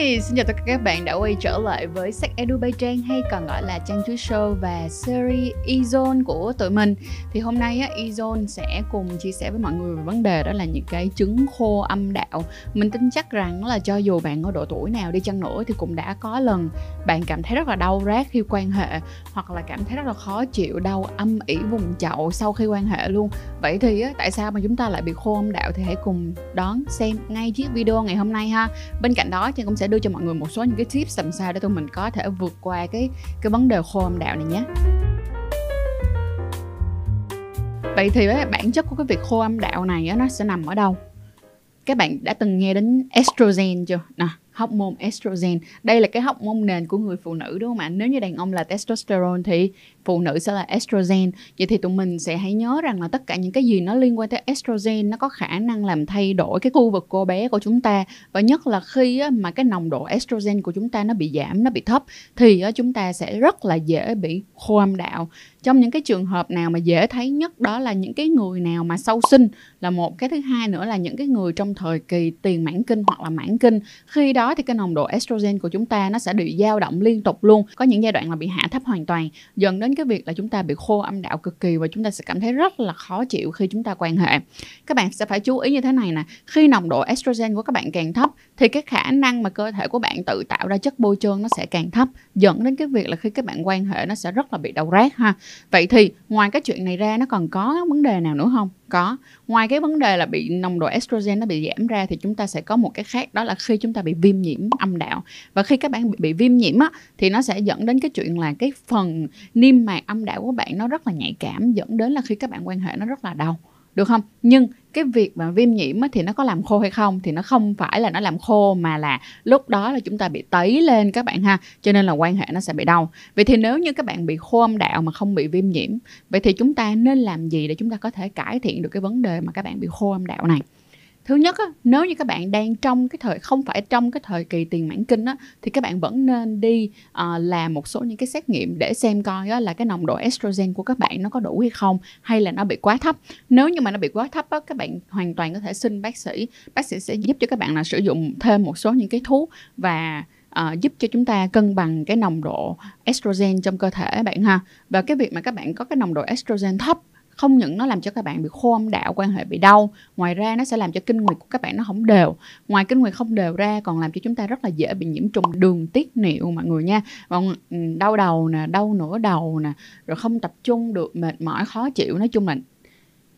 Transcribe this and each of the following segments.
Hi, xin chào tất cả các bạn đã quay trở lại với Sách Edu Bay Trang hay còn gọi là Trang Chuối Show và series Ezone của tụi mình. Thì hôm nay á, Ezone sẽ cùng chia sẻ với mọi người về vấn đề đó là những cái chứng khô âm đạo. Mình tin chắc rằng là cho dù bạn ở độ tuổi nào đi chăng nữa thì cũng đã có lần bạn cảm thấy rất là đau rát khi quan hệ Hoặc là cảm thấy rất là khó chịu, đau âm ỉ vùng chậu sau khi quan hệ luôn. Vậy thì á, tại sao mà chúng ta lại bị khô âm đạo thì hãy cùng đón xem ngay chiếc video ngày hôm nay ha. Bên cạnh đó thì cũng sẽ đưa cho mọi người một số những cái tips làm sao để tụi mình có thể vượt qua cái cái vấn đề khô âm đạo này nhé. Vậy thì bản chất của cái việc khô âm đạo này nó sẽ nằm ở đâu? Các bạn đã từng nghe đến estrogen chưa? Nè hormone estrogen. Đây là cái hormone nền của người phụ nữ, đúng không ạ? Nếu như đàn ông là testosterone thì phụ nữ sẽ là estrogen. Vậy thì tụi mình sẽ hãy nhớ rằng là tất cả những cái gì nó liên quan tới estrogen, nó có khả năng làm thay đổi cái khu vực cô bé của chúng ta. Và nhất là khi mà cái nồng độ estrogen của chúng ta nó bị giảm, nó bị thấp, thì chúng ta sẽ rất là dễ bị khô âm đạo trong những cái trường hợp nào mà dễ thấy nhất, đó là những cái người nào mà sau sinh là một, cái thứ hai nữa là những cái người trong thời kỳ tiền mãn kinh hoặc là mãn kinh. Khi đó thì cái nồng độ estrogen của chúng ta nó sẽ bị dao động liên tục luôn, có những giai đoạn là bị hạ thấp hoàn toàn dần đến cái việc là chúng ta bị khô âm đạo cực kỳ và chúng ta sẽ cảm thấy rất là khó chịu khi chúng ta quan hệ. Các bạn sẽ phải chú ý như thế này nè, khi nồng độ estrogen của các bạn càng thấp thì cái khả năng mà cơ thể của bạn tự tạo ra chất bôi trơn nó sẽ càng thấp, dẫn đến cái việc là khi các bạn quan hệ nó sẽ rất là bị đau rát ha. Vậy thì ngoài cái chuyện này ra nó còn có vấn đề nào nữa không? Có ngoài cái vấn đề là bị nồng độ estrogen nó bị giảm ra thì chúng ta sẽ có một cái khác đó là khi chúng ta bị viêm nhiễm âm đạo. Và khi các bạn bị, bị viêm nhiễm á thì nó sẽ dẫn đến cái chuyện là cái phần niêm mạc âm đạo của bạn nó rất là nhạy cảm dẫn đến là khi các bạn quan hệ nó rất là đau được không? Nhưng cái việc mà viêm nhiễm thì nó có làm khô hay không? Thì nó không phải là nó làm khô, mà là lúc đó là chúng ta bị tấy lên các bạn ha. Cho nên là quan hệ nó sẽ bị đau. Vậy thì nếu như các bạn bị khô âm đạo mà không bị viêm nhiễm, vậy thì chúng ta nên làm gì để chúng ta có thể cải thiện được cái vấn đề mà các bạn bị khô âm đạo này? Thứ nhất á, nếu như các bạn đang trong cái thời không phải trong cái thời kỳ tiền mãn kinh á, thì các bạn vẫn nên đi uh, làm một số những cái xét nghiệm để xem coi á, là cái nồng độ estrogen của các bạn nó có đủ hay không hay là nó bị quá thấp. Nếu như mà nó bị quá thấp á, các bạn hoàn toàn có thể xin bác sĩ bác sĩ sẽ giúp cho các bạn là sử dụng thêm một số những cái thuốc và uh, giúp cho chúng ta cân bằng cái nồng độ estrogen trong cơ thể bạn ha. Và cái việc mà các bạn có cái nồng độ estrogen thấp không những nó làm cho các bạn bị khô âm đạo quan hệ bị đau, ngoài ra nó sẽ làm cho kinh nguyệt của các bạn nó không đều. Ngoài kinh nguyệt không đều ra, còn làm cho chúng ta rất là dễ bị nhiễm trùng đường tiết niệu mọi người nha. Còn ừ, đau đầu nè, đau nửa đầu nè, rồi không tập trung được, mệt mỏi, khó chịu. Nói chung là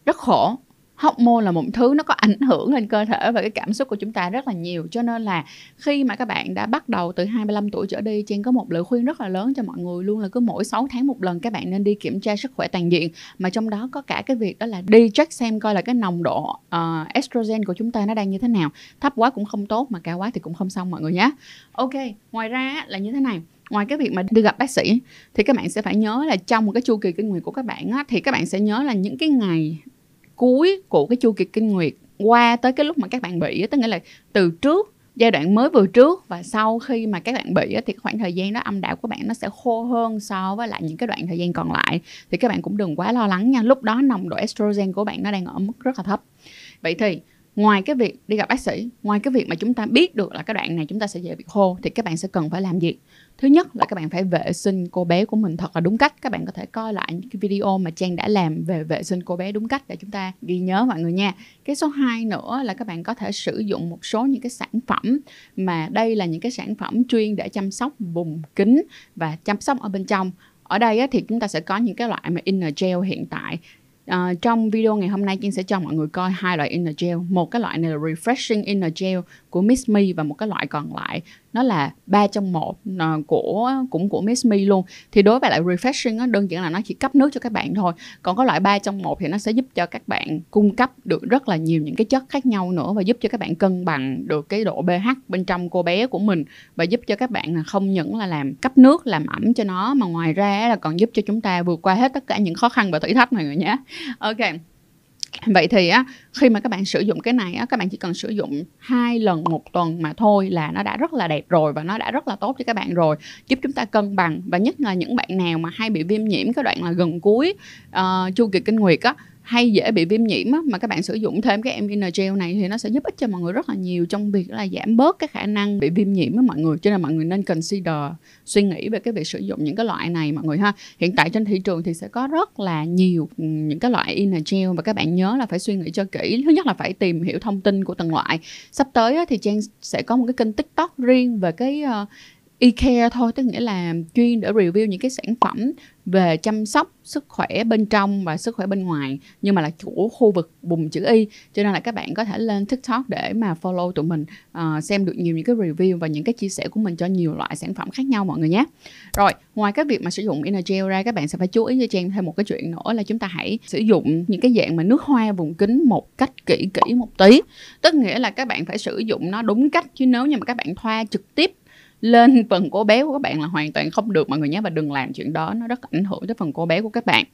rất khổ hormone là một thứ nó có ảnh hưởng lên cơ thể và cái cảm xúc của chúng ta rất là nhiều. Cho nên là khi mà các bạn đã bắt đầu từ 25 tuổi trở đi Trang có một lời khuyên rất là lớn cho mọi người luôn là cứ mỗi 6 tháng một lần các bạn nên đi kiểm tra sức khỏe toàn diện. Mà trong đó có cả cái việc đó là đi check xem coi là cái nồng độ uh, estrogen của chúng ta nó đang như thế nào. Thấp quá cũng không tốt mà cao quá thì cũng không xong mọi người nhé. Ok ngoài ra là như thế này. Ngoài cái việc mà đi gặp bác sĩ thì các bạn sẽ phải nhớ là trong một cái chu kỳ kinh nguyệt của các bạn á, thì các bạn sẽ nhớ là những cái ngày cuối của cái chu kỳ kinh nguyệt qua tới cái lúc mà các bạn bị tức nghĩa là từ trước, giai đoạn mới vừa trước và sau khi mà các bạn bị thì khoảng thời gian đó âm đạo của bạn nó sẽ khô hơn so với lại những cái đoạn thời gian còn lại. Thì các bạn cũng đừng quá lo lắng nha, lúc đó nồng độ estrogen của bạn nó đang ở mức rất là thấp. Vậy thì ngoài cái việc đi gặp bác sĩ, ngoài cái việc mà chúng ta biết được là cái đoạn này chúng ta sẽ dễ bị khô, thì các bạn sẽ cần phải làm gì? Thứ nhất là các bạn phải vệ sinh cô bé của mình thật là đúng cách. Các bạn có thể coi lại những cái video mà trang đã làm về vệ sinh cô bé đúng cách để chúng ta ghi nhớ mọi người nha. Cái số 2 nữa là các bạn có thể sử dụng một số những cái sản phẩm mà đây là những cái sản phẩm chuyên để chăm sóc vùng kính và chăm sóc ở bên trong. Ở đây thì chúng ta sẽ có những cái loại mà inner gel hiện tại. Uh, trong video ngày hôm nay Trinh sẽ cho mọi người coi hai loại inner gel. Một cái loại này là refreshing inner gel của Miss Me và một cái loại còn lại nó là ba trong một ờ, của, cũng của Miss Me luôn. Thì đối với lại refreshing đó đơn giản là nó chỉ cấp nước cho các bạn thôi. Còn có loại ba trong một thì nó sẽ giúp cho các bạn cung cấp được rất là nhiều những cái chất khác nhau nữa và giúp cho các bạn cân bằng được cái độ pH bên trong cô bé của mình và giúp cho các bạn là không những là làm cấp nước, làm ẩm cho nó mà ngoài ra là còn giúp cho chúng ta vượt qua hết tất cả những khó khăn và thử thách này rồi nhé. Ok vậy thì á khi mà các bạn sử dụng cái này á các bạn chỉ cần sử dụng hai lần một tuần mà thôi là nó đã rất là đẹp rồi và nó đã rất là tốt cho các bạn rồi. Giúp chúng ta cân bằng và nhất là những bạn nào mà hay bị viêm nhiễm cái đoạn là gần cuối uh, chu kỳ kinh nguyệt á hay dễ bị viêm nhiễm á, mà các bạn sử dụng thêm cái Emina gel này thì nó sẽ giúp ích cho mọi người rất là nhiều trong việc là giảm bớt cái khả năng bị viêm nhiễm á mọi người. Cho nên mọi người nên consider suy nghĩ về cái việc sử dụng những cái loại này mọi người ha. Hiện tại trên thị trường thì sẽ có rất là nhiều ừ, những cái loại Ina gel và các bạn nhớ là phải suy nghĩ cho kỹ. Thứ nhất là phải tìm hiểu thông tin của từng loại. Sắp tới á, thì Trang sẽ có một cái kênh tiktok riêng về cái uh, e-care thôi tức nghĩa là chuyên để review những cái sản phẩm về chăm sóc sức khỏe bên trong và sức khỏe bên ngoài nhưng mà là của khu vực vùng chữ y. Cho nên là các bạn có thể lên tiktok để mà follow tụi mình uh, xem được nhiều những cái review và những cái chia sẻ của mình cho nhiều loại sản phẩm khác nhau mọi người nhé. Rồi ngoài cái việc mà sử dụng inner gel ra các bạn sẽ phải chú ý cho trang thêm một cái chuyện nữa là chúng ta hãy sử dụng những cái dạng mà nước hoa vùng kính một cách kỹ kỹ một tí. Tức nghĩa là các bạn phải sử dụng nó đúng cách chứ nếu như mà các bạn thoa trực tiếp lên phần cô bé của các bạn là hoàn toàn không được, mọi người nhé và đừng làm chuyện đó, nó rất ảnh hưởng tới phần cô bé của các bạn.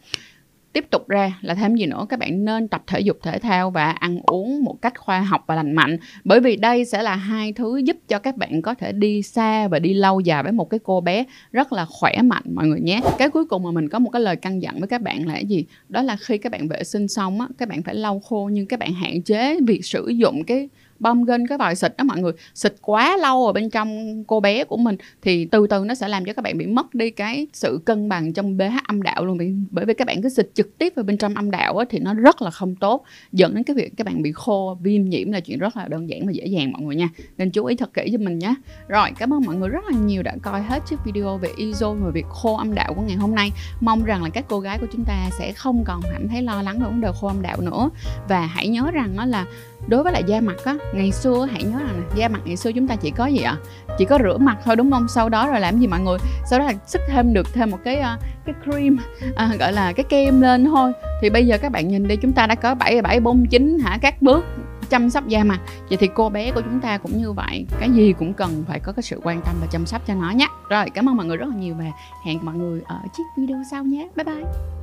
Tiếp tục ra là thêm gì nữa? Các bạn nên tập thể dục, thể thao và ăn uống một cách khoa học và lành mạnh. Bởi vì đây sẽ là hai thứ giúp cho các bạn có thể đi xa và đi lâu dài với một cái cô bé rất là khỏe mạnh, mọi người nhé. Cái cuối cùng mà mình có một cái lời căn dặn với các bạn là cái gì? Đó là khi các bạn vệ sinh xong á, các bạn phải lau khô nhưng các bạn hạn chế việc sử dụng cái bơm gân cái vòi xịt đó mọi người. Xịt quá lâu ở bên trong cô bé của mình thì từ từ nó sẽ làm cho các bạn bị mất đi cái sự cân bằng trong pH âm đạo luôn. Bởi vì các bạn cứ xịt trực tiếp vào bên trong âm đạo á, thì nó rất là không tốt dẫn đến cái việc các bạn bị khô viêm nhiễm là chuyện rất là đơn giản và dễ dàng mọi người nha. Nên chú ý thật kỹ cho mình nhé. Rồi cảm ơn mọi người rất là nhiều đã coi hết chiếc video về iso và việc khô âm đạo của ngày hôm nay. Mong rằng là các cô gái của chúng ta sẽ không còn cảm thấy lo lắng về vấn đề khô âm đạo nữa. Và hãy nhớ rằng đó là đối với lại da mặt á ngày xưa hãy nhớ rằng da mặt ngày xưa chúng ta chỉ có gì ạ? Chỉ có rửa mặt thôi đúng không? Sau đó rồi làm gì mọi người? Sau đó là sức thêm được thêm một cái ờ, cái cream à, gọi là cái kem lên thôi. Thì bây giờ các bạn nhìn đi chúng ta đã có bảy bảy bốn chín hả? Các bước chăm sóc da mặt. Vậy thì cô bé của chúng ta cũng như vậy. Cái gì cũng cần phải có cái sự quan tâm và chăm sóc cho nó nhé. Rồi cảm ơn mọi người rất là nhiều và hẹn mọi người ở chiếc video sau nhé. Bye bye.